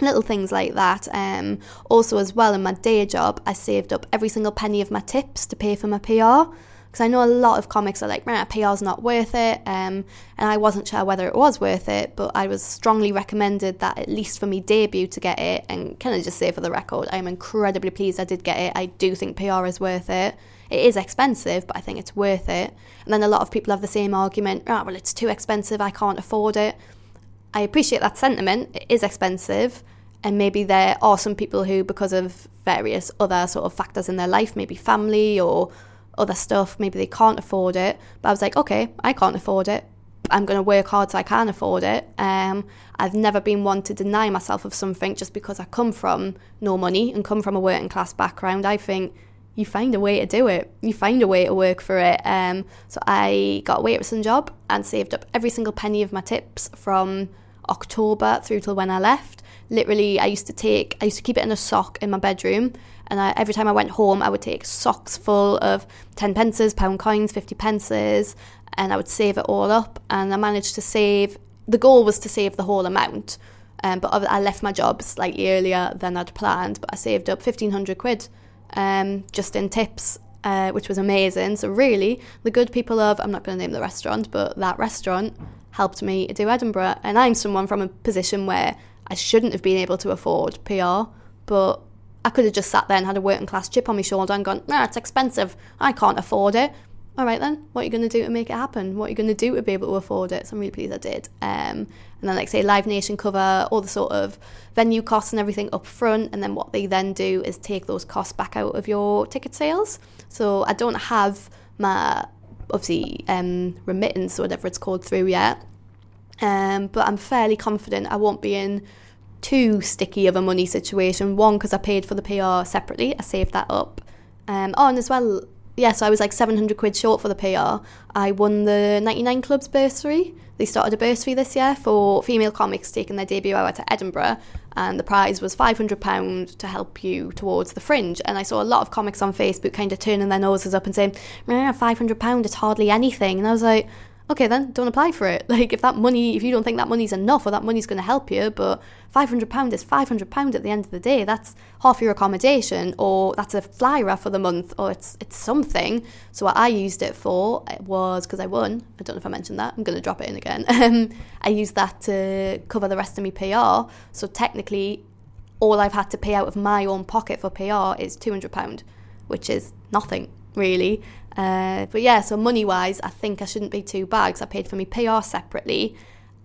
Little things like that. Um, also, as well, in my day job, I saved up every single penny of my tips to pay for my PR because I know a lot of comics are like, man, PR's not worth it, um, and I wasn't sure whether it was worth it, but I was strongly recommended that at least for me debut to get it, and can I just say for the record, I am incredibly pleased I did get it. I do think PR is worth it. It is expensive, but I think it's worth it. And then a lot of people have the same argument, ah, oh, well, it's too expensive, I can't afford it. I appreciate that sentiment. It is expensive, and maybe there are some people who, because of various other sort of factors in their life, maybe family or other stuff, maybe they can't afford it. But I was like, okay, I can't afford it. I'm going to work hard so I can afford it. Um, I've never been one to deny myself of something just because I come from no money and come from a working class background. I think you find a way to do it. You find a way to work for it. Um, so I got a waitressing job and saved up every single penny of my tips from October through till when I left. Literally, I used to take, I used to keep it in a sock in my bedroom and I, every time I went home, I would take socks full of 10 pences, pound coins, 50 pences, and I would save it all up. And I managed to save, the goal was to save the whole amount. Um, but I left my job slightly earlier than I'd planned, but I saved up 1500 quid um, just in tips, uh, which was amazing. So, really, the good people of, I'm not going to name the restaurant, but that restaurant helped me do Edinburgh. And I'm someone from a position where I shouldn't have been able to afford PR, but I could have just sat there and had a working class chip on my shoulder and gone, nah, it's expensive. I can't afford it. All right then, what are you going to do to make it happen? What are you going to do to be able to afford it? So I'm really pleased I did. Um, and then, like say, Live Nation cover all the sort of venue costs and everything up front. And then what they then do is take those costs back out of your ticket sales. So I don't have my obviously um, remittance or whatever it's called through yet. Um, but I'm fairly confident I won't be in too sticky of a money situation. One, because I paid for the PR separately, I saved that up. Um, oh, and as well, yeah, so I was like 700 quid short for the PR. I won the 99 Club's bursary. They started a bursary this year for female comics taking their debut out to Edinburgh, and the prize was £500 to help you towards the fringe. And I saw a lot of comics on Facebook kind of turning their noses up and saying, £500 is hardly anything. And I was like, okay then don't apply for it. Like if that money if you don't think that money's enough or that money's going to help you but 500 pound is 500 pound at the end of the day that's half your accommodation or that's a flyer for the month or it's it's something. So what I used it for was because I won I don't know if I mentioned that I'm going to drop it in again. Um, I used that to cover the rest of my PR so technically all I've had to pay out of my own pocket for PR is 200 pound which is nothing really uh, but yeah, so money wise, I think I shouldn't be too bad because I paid for my PR separately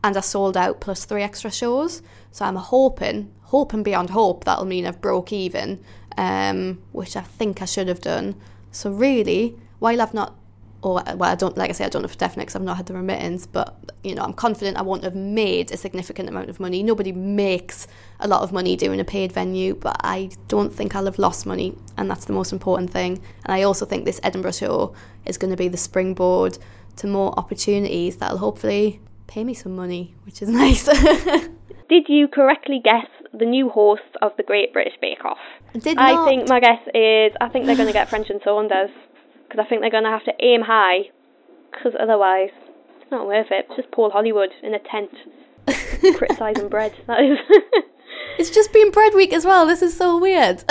and I sold out plus three extra shows. So I'm hoping, hoping beyond hope, that'll mean I've broke even, um, which I think I should have done. So really, while I've not or well, I don't like I say I don't know for definite because I've not had the remittance, but you know I'm confident I won't have made a significant amount of money. Nobody makes a lot of money doing a paid venue, but I don't think I'll have lost money, and that's the most important thing. And I also think this Edinburgh show is going to be the springboard to more opportunities that'll hopefully pay me some money, which is nice. Did you correctly guess the new host of the Great British Bake Off? I did not. I think my guess is I think they're going to get French and Saunders because I think they're going to have to aim high because otherwise it's not worth it. It's just Paul Hollywood in a tent criticising bread. That is. it's just been bread week as well. This is so weird.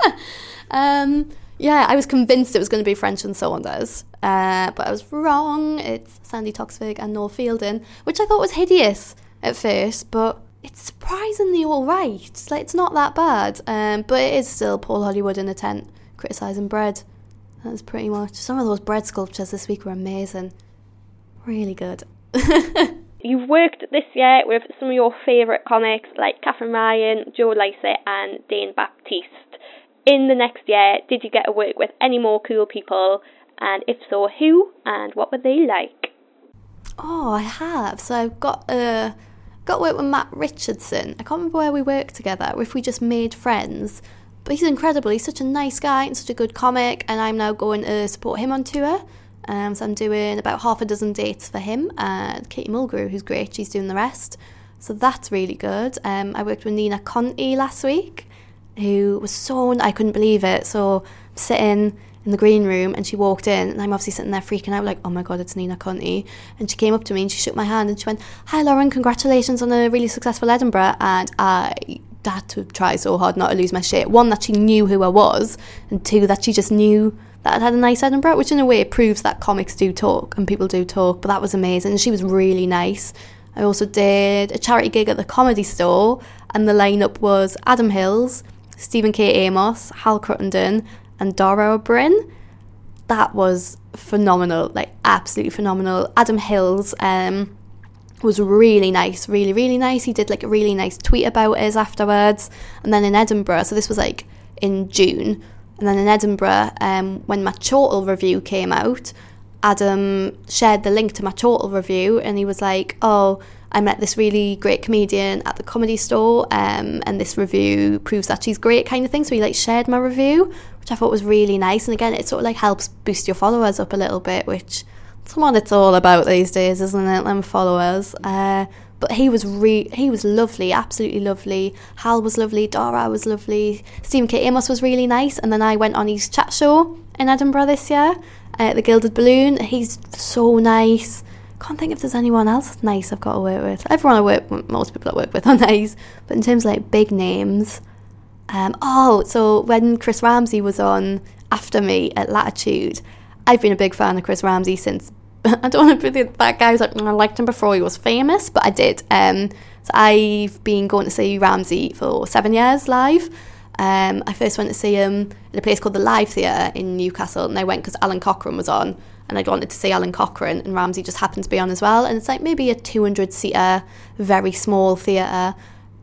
um, yeah, I was convinced it was going to be French and Saunders, uh, but I was wrong. It's Sandi Toksvig and Noel Fielding, which I thought was hideous at first, but it's surprisingly all right. It's like it's not that bad, um, but it is still Paul Hollywood in a tent criticising bread. That's pretty much. Some of those bread sculptures this week were amazing. Really good. You've worked this year with some of your favourite comics like Katherine Ryan, Joe Lycett, and Dane Baptiste. In the next year, did you get to work with any more cool people? And if so, who and what were they like? Oh, I have. So I've got uh, got work with Matt Richardson. I can't remember where we worked together, or if we just made friends. But he's incredible. He's such a nice guy and such a good comic. And I'm now going to support him on tour. Um, so I'm doing about half a dozen dates for him. And Katie Mulgrew, who's great, she's doing the rest. So that's really good. Um, I worked with Nina Conti last week, who was so I couldn't believe it. So I'm sitting in the green room and she walked in and I'm obviously sitting there freaking out like oh my god it's Nina Conti and she came up to me and she shook my hand and she went hi Lauren congratulations on a really successful Edinburgh and I had to try so hard not to lose my shit one that she knew who I was and two that she just knew that I'd had a nice Edinburgh which in a way proves that comics do talk and people do talk but that was amazing and she was really nice I also did a charity gig at the comedy store and the lineup was Adam Hills Stephen K. Amos, Hal Cruttenden, and Dara Ó Briain. That was phenomenal, like absolutely phenomenal. Adam Hills um, was really nice, really, really nice. He did like a really nice tweet about us afterwards. And then in Edinburgh, so this was like in June, and then in Edinburgh, um, when my Chortle review came out, Adam shared the link to my Chortle review and he was like, Oh, I met this really great comedian at the comedy store, um, and this review proves that she's great, kind of thing. So he like shared my review, which I thought was really nice. And again, it sort of like helps boost your followers up a little bit, which is what it's all about these days, isn't it? Them followers. Uh, but he was re- he was lovely, absolutely lovely. Hal was lovely, Dara was lovely, Stephen K. Amos was really nice, and then I went on his chat show in Edinburgh this year, uh, the Gilded Balloon. He's so nice can't think if there's anyone else nice I've got to work with. Everyone I work with, most people I work with are nice, but in terms of like big names, um, oh, so when Chris Ramsey was on after me at Latitude, I've been a big fan of Chris Ramsey since. I don't want to be that guy who's like, I liked him before he was famous, but I did. Um, so I've been going to see Ramsey for seven years live. Um, I first went to see him in a place called the Live Theatre in Newcastle, and I went because Alan Cochrane was on and I'd wanted to see Alan Cochrane, and Ramsey just happened to be on as well. And it's like maybe a 200 seater, very small theatre.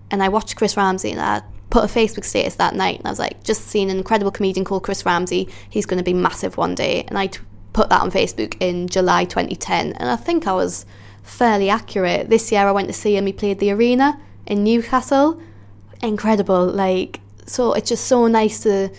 And I watched Chris Ramsey, and I put a Facebook status that night, and I was like, just seen an incredible comedian called Chris Ramsey. He's going to be massive one day. And I t- put that on Facebook in July 2010, and I think I was fairly accurate. This year I went to see him. He played the arena in Newcastle. Incredible, like so. It's just so nice to.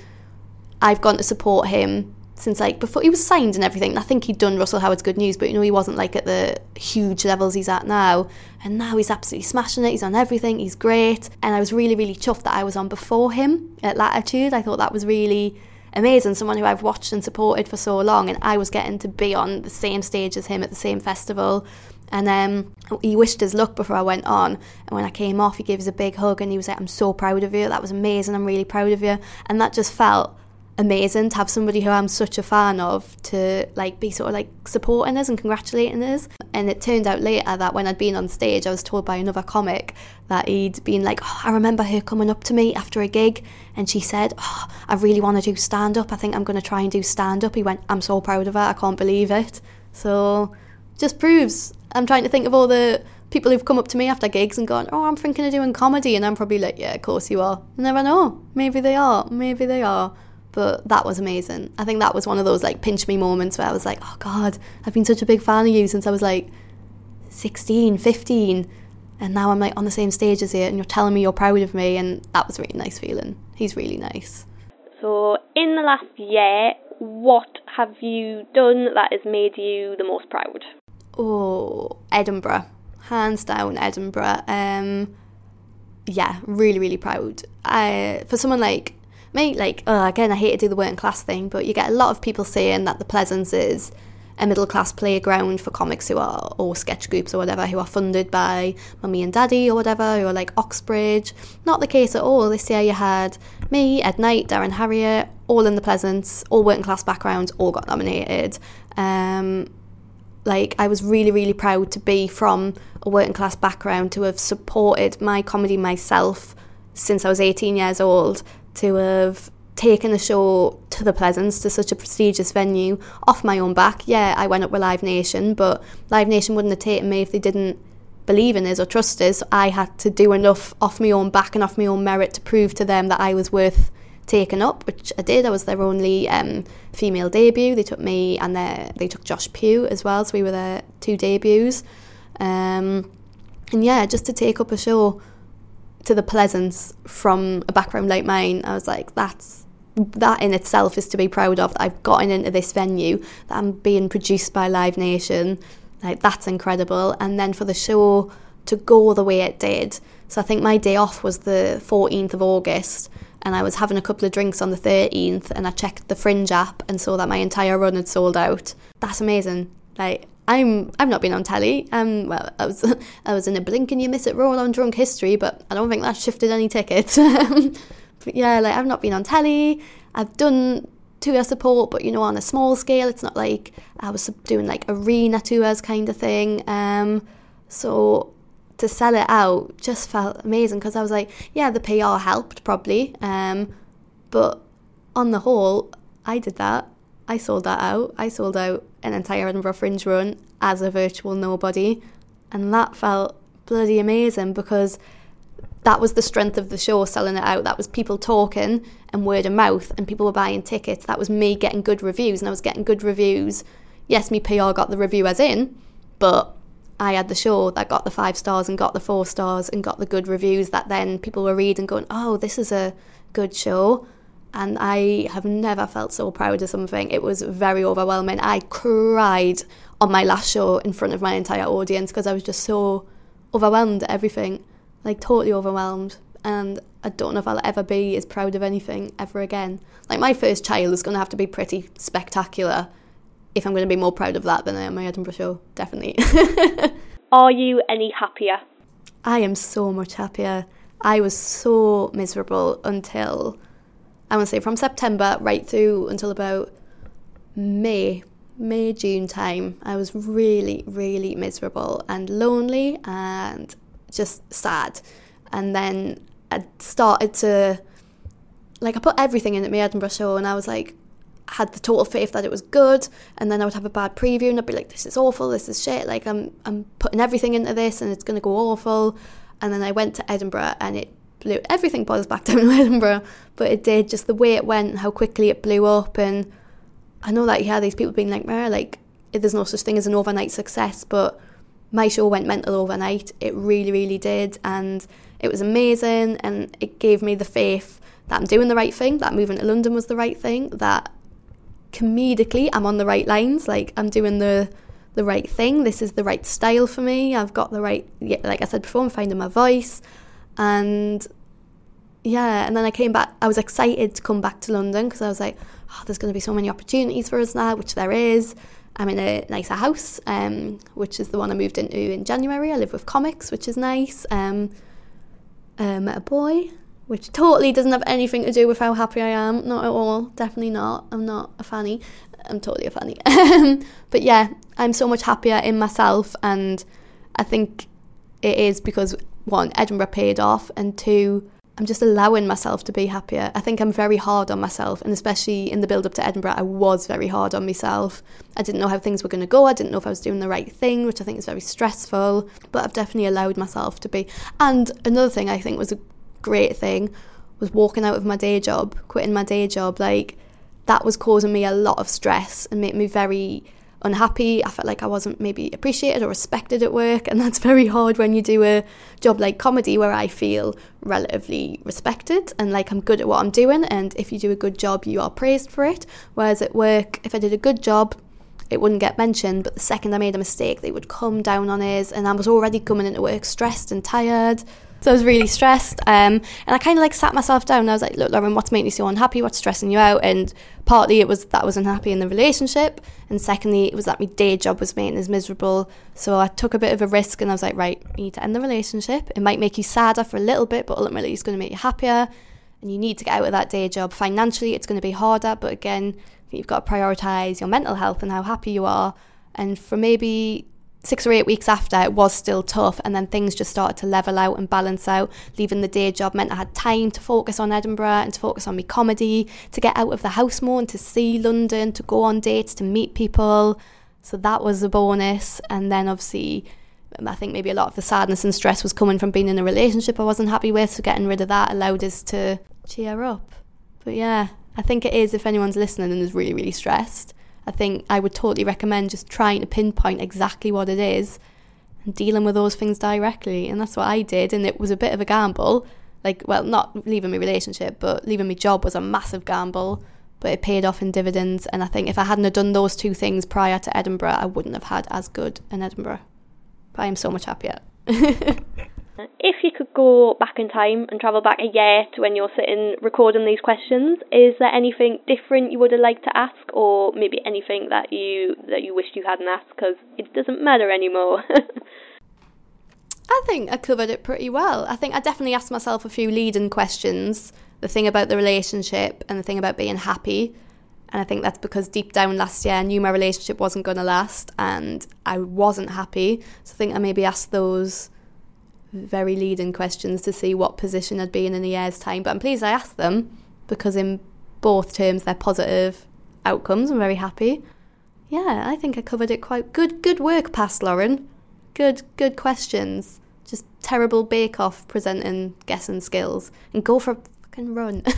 I've gone to support him since like before he was signed and everything. I think he'd done Russell Howard's Good News, but you know he wasn't like at the huge levels he's at now. And now he's absolutely smashing it. He's on everything. He's great. And I was really really chuffed that I was on before him at Latitude. I thought that was really amazing. Someone who I've watched and supported for so long, and I was getting to be on the same stage as him at the same festival. And um, he wished us luck before I went on. And when I came off, he gave us a big hug and he was like, I'm so proud of you. That was amazing. I'm really proud of you. And that just felt amazing to have somebody who I'm such a fan of to like be sort of like supporting us and congratulating us. And it turned out later that when I'd been on stage, I was told by another comic that he'd been like, oh, I remember her coming up to me after a gig and she said, oh, I really want to do stand up. I think I'm going to try and do stand up. He went, I'm so proud of her. I can't believe it. So just proves I'm trying to think of all the people who've come up to me after gigs and gone, Oh, I'm thinking of doing comedy. And I'm probably like, Yeah, of course you are. Never know. Maybe they are. Maybe they are but that was amazing. I think that was one of those like pinch me moments where I was like, oh God, I've been such a big fan of you since I was like 16, 15. And now I'm like on the same stage as you and you're telling me you're proud of me. And that was a really nice feeling. He's really nice. So, in the last year, what have you done that has made you the most proud? Oh, Edinburgh. Hands down, Edinburgh. Um, yeah, really, really proud. I, for someone like me, like, uh, again, I hate to do the working class thing, but you get a lot of people saying that the Pleasance is a middle class playground for comics who are, or sketch groups or whatever, who are funded by mummy and daddy or whatever, who are like Oxbridge. Not the case at all. This year you had me, Ed Night, Darren Harriott, all in the Pleasance, all working class backgrounds, all got nominated. Um, like I was really really proud to be from a working class background to have supported my comedy myself since I was 18 years old to have taken the show to the Pleasance, to such a prestigious venue, off my own back. Yeah, I went up with Live Nation, but Live Nation wouldn't have taken me if they didn't believe in us or trust us. I had to do enough off my own back and off my own merit to prove to them that I was worth taken up, which I did. I was their only um, female debut. They took me and they took Josh Pugh as well, so we were their two debuts. Um, and yeah, just to take up a show to the Pleasance from a background like mine, I was like, that's that in itself is to be proud of. That I've gotten into this venue, that I'm being produced by Live Nation, like that's incredible. And then for the show to go the way it did, so I think my day off was the 14th of August, and I was having a couple of drinks on the 13th, and I checked the Fringe app and saw that my entire run had sold out. That's amazing. Like I'm I've not been on telly. Um, well, I was I was in a blink and you miss it role on Drunk History, but I don't think that shifted any tickets. but yeah, like I've not been on telly. I've done tour support, but you know on a small scale. It's not like I was doing like arena tours kind of thing. Um, so to sell it out just felt amazing because I was like, yeah, the PR helped probably, um, but on the whole, I did that. I sold that out. I sold out an entire Edinburgh Fringe run as a virtual nobody, and that felt bloody amazing because that was the strength of the show selling it out. That was people talking and word of mouth and people were buying tickets. That was me getting good reviews and i was getting good reviews. Yes me pr got the reviewers in but i had the show that got the five stars and got the four stars and got the good reviews that then people were reading going oh this is a good show and i have never felt so proud of something it was very overwhelming i cried on my last show in front of my entire audience because i was just so overwhelmed at everything like totally overwhelmed and I don't know if I'll ever be as proud of anything ever again. Like my first child is going to have to be pretty spectacular if I'm going to be more proud of that than I am my Edinburgh show, definitely. Are you any happier? I am so much happier. I was so miserable until I to say from September right through until about May, May June time. I was really really miserable and lonely and just sad. And then I started to, like, I put everything in at my Edinburgh show, and I was like, had the total faith that it was good, and then I would have a bad preview, and I'd be like, "This is awful. This is shit. Like, I'm I'm putting everything into this, and it's going to go awful." And then I went to Edinburgh, and it blew everything buzzed back down to Edinburgh, but it did just the way it went, how quickly it blew up, and I know that yeah, these people being like, "Mara, like there's no such thing as an overnight success, but my show went mental overnight. It really, really did. And it was amazing. And it gave me the faith that I'm doing the right thing, that moving to London was the right thing, that comedically I'm on the right lines. Like I'm doing the the right thing. This is the right style for me. I've got the right, like I said before, I'm finding my voice. And yeah, and then I came back. I was excited to come back to London because I was like, oh, there's going to be so many opportunities for us now, which there is. I'm in a nicer house, um, which is the one I moved into in January. I live with comics, which is nice. Um, met a boy, which totally doesn't have anything to do with how happy I am. Not at all. Definitely not. I'm not a fanny. I'm totally a fanny. but yeah, I'm so much happier in myself, and I think it is because one, Edinburgh paid off, and two, I'm just allowing myself to be happier. I think I'm very hard on myself, and especially in the build up to Edinburgh, I was very hard on myself. I didn't know how things were going to go. I didn't know if I was doing the right thing, which I think is very stressful. But I've definitely allowed myself to be. And another thing I think was a great thing was walking out of my day job, quitting my day job. Like that was causing me a lot of stress and made me very unhappy. I felt like I wasn't maybe appreciated or respected at work, and that's very hard when you do a job like comedy where I feel relatively respected and like I'm good at what I'm doing. And if you do a good job, you are praised for it. Whereas at work, if I did a good job, it wouldn't get mentioned, but the second I made a mistake, they would come down on us, and I was already coming into work stressed and tired. So I was really stressed. Um, and I kind of like sat myself down. and I was like, look, Lauren, what's making you so unhappy? What's stressing you out? And partly it was that I was unhappy in the relationship. And secondly, it was that my day job was making us miserable. So I took a bit of a risk and I was like, right, you need to end the relationship. It might make you sadder for a little bit, but ultimately it's going to make you happier. And you need to get out of that day job. Financially, it's going to be harder. But again, you've got to prioritise your mental health and how happy you are. And for maybe six or eight weeks after, it was still tough, and then things just started to level out and balance out. Leaving the day job meant I had time to focus on Edinburgh and to focus on my comedy, to get out of the house more and to see London, to go on dates, to meet people. So that was a bonus. And then obviously, um, I think maybe a lot of the sadness and stress was coming from being in a relationship I wasn't happy with. So getting rid of that allowed us to cheer up. But yeah, I think it is if anyone's listening and is really, really stressed. I think I would totally recommend just trying to pinpoint exactly what it is and dealing with those things directly. And that's what I did. And it was a bit of a gamble. Like, well, not leaving my relationship, but leaving my job was a massive gamble. But it paid off in dividends. And I think if I hadn't have done those two things prior to Edinburgh, I wouldn't have had as good in Edinburgh. But I am so much happier. If you could go back in time and travel back a year to when you're sitting recording these questions, is there anything different you would have liked to ask, or maybe anything that you that you wished you hadn't asked because it doesn't matter anymore? I think I covered it pretty well. I think I definitely asked myself a few leading questions. The thing about the relationship and the thing about being happy. And I think that's because deep down last year I knew my relationship wasn't going to last and I wasn't happy. So I think I maybe asked those very leading questions to see what position I'd be in in a year's time. But I'm pleased I asked them because, in both terms, they're positive outcomes. I'm very happy. Yeah, I think I covered it quite good. Good work, past Lauren. Good, good questions. Just terrible bake off presenting guessing skills and go for a fucking run.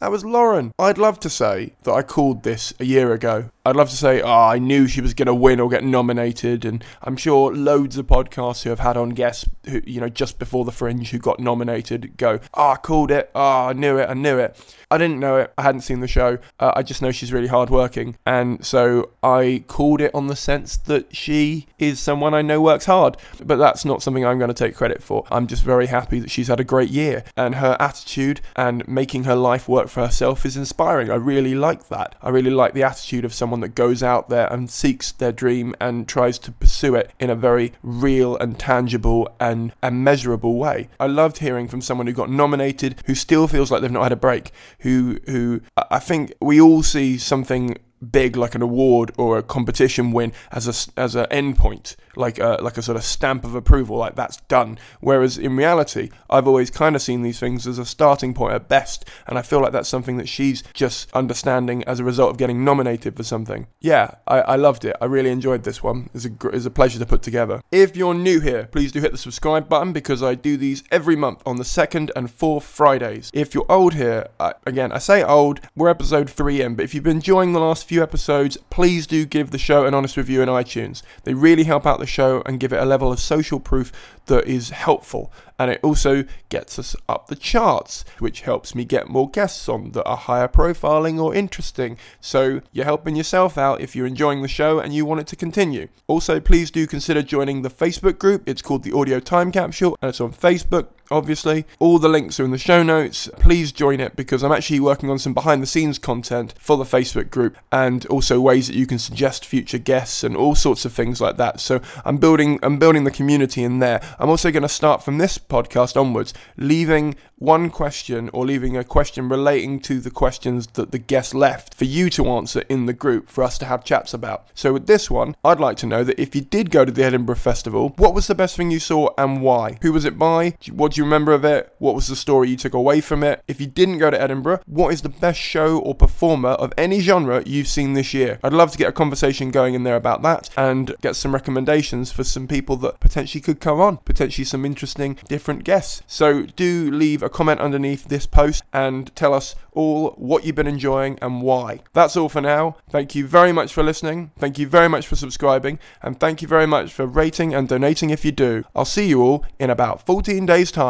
That was Lauren. I'd love to say that I called this a year ago. I'd love to say, oh, I knew she was going to win or get nominated, and I'm sure loads of podcasts who have had on guests, who you know, just before the Fringe, who got nominated, go, oh, I called it, oh, I knew it, I knew it. I didn't know it. I hadn't seen the show. Uh, I just know she's really hardworking, and so I called it on the sense that she is someone I know works hard. But that's not something I'm going to take credit for. I'm just very happy that she's had a great year, and her attitude and making her life work for herself is inspiring. I really like that. I really like the attitude of someone that goes out there and seeks their dream and tries to pursue it in a very real and tangible and, and measurable way. I loved hearing from someone who got nominated who still feels like they've not had a break, who who I think we all see something big like an award or a competition win as a as an endpoint, like a like a sort of stamp of approval, like that's done. Whereas in reality, I've always kind of seen these things as a starting point at best, and I feel like that's something that she's just understanding as a result of getting nominated for something. Yeah, I, I loved it. I really enjoyed this one. It's a it's a pleasure to put together. If you're new here, please do hit the subscribe button because I do these every month on the second and fourth Fridays. If you're old here, I, again I say old, we're episode three in, but if you've been enjoying the last few episodes, please do give the show an honest review in iTunes. They really help out the show and give it a level of social proof that is helpful. And it also gets us up the charts, which helps me get more guests on that are higher profiling or interesting. So you're helping yourself out if you're enjoying the show and you want it to continue. Also, please do consider joining the Facebook group. It's called the Audio Time Capsule and it's on Facebook obviously. All the links are in the show notes. Please join it because I'm actually working on some behind the scenes content for the Facebook group and also ways that you can suggest future guests and all sorts of things like that. So I'm building I'm building the community in there. I'm also going to start from this podcast onwards leaving one question or leaving a question relating to the questions that the guest left for you to answer in the group for us to have chats about. So with this one, I'd like to know that if you did go to the Edinburgh Festival, what was the best thing you saw and why? Who was it by? What do you remember of it? What was the story you took away from it? If you didn't go to Edinburgh, what is the best show or performer of any genre you've seen this year? I'd love to get a conversation going in there about that and get some recommendations for some people that potentially could come on, potentially some interesting different guests. So do leave a comment underneath this post and tell us all what you've been enjoying and why. That's all for now. Thank you very much for listening. Thank you very much for subscribing. And thank you very much for rating and donating if you do. I'll see you all in about 14 days' time.